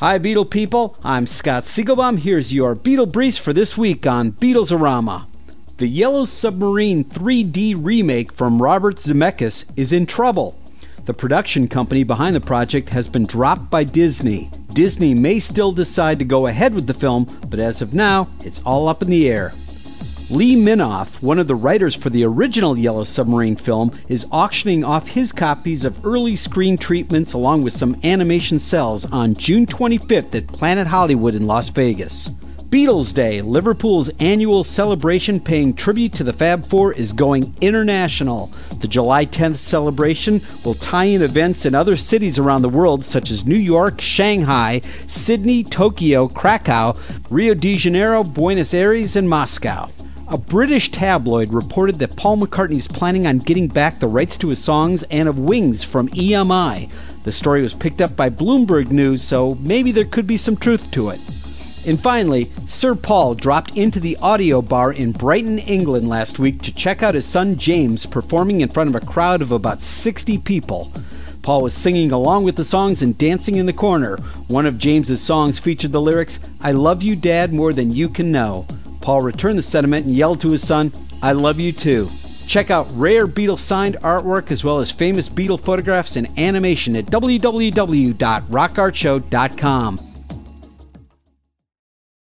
Hi, Beatle people. I'm Scott Siegelbaum. Here's your Beatle Briefs for this week on Beatlesorama. The Yellow Submarine 3D remake from Robert Zemeckis is in trouble. The production company behind the project has been dropped by Disney. Disney may still decide to go ahead with the film, but as of now, it's all up in the air. Lee Minoff, one of the writers for the original Yellow Submarine film, is auctioning off his copies of early screen treatments along with some animation cels on June 25th at Planet Hollywood in Las Vegas. Beatles Day, Liverpool's annual celebration paying tribute to the Fab Four, is going international. The July 10th celebration will tie in events in other cities around the world, such as New York, Shanghai, Sydney, Tokyo, Krakow, Rio de Janeiro, Buenos Aires, and Moscow. A British tabloid reported that Paul McCartney is planning on getting back the rights to his songs and of Wings from EMI. The story was picked up by Bloomberg News, so maybe there could be some truth to it. And finally, Sir Paul dropped into the audio bar in Brighton, England last week to check out his son James performing in front of a crowd of about 60 people. Paul was singing along with the songs and dancing in the corner. One of James's songs featured the lyrics, I love you, Dad, more than you can know. Paul returned the sentiment and yelled to his son, I love you too. Check out rare Beatles signed artwork as well as famous Beatle photographs and animation at www.rockartshow.com.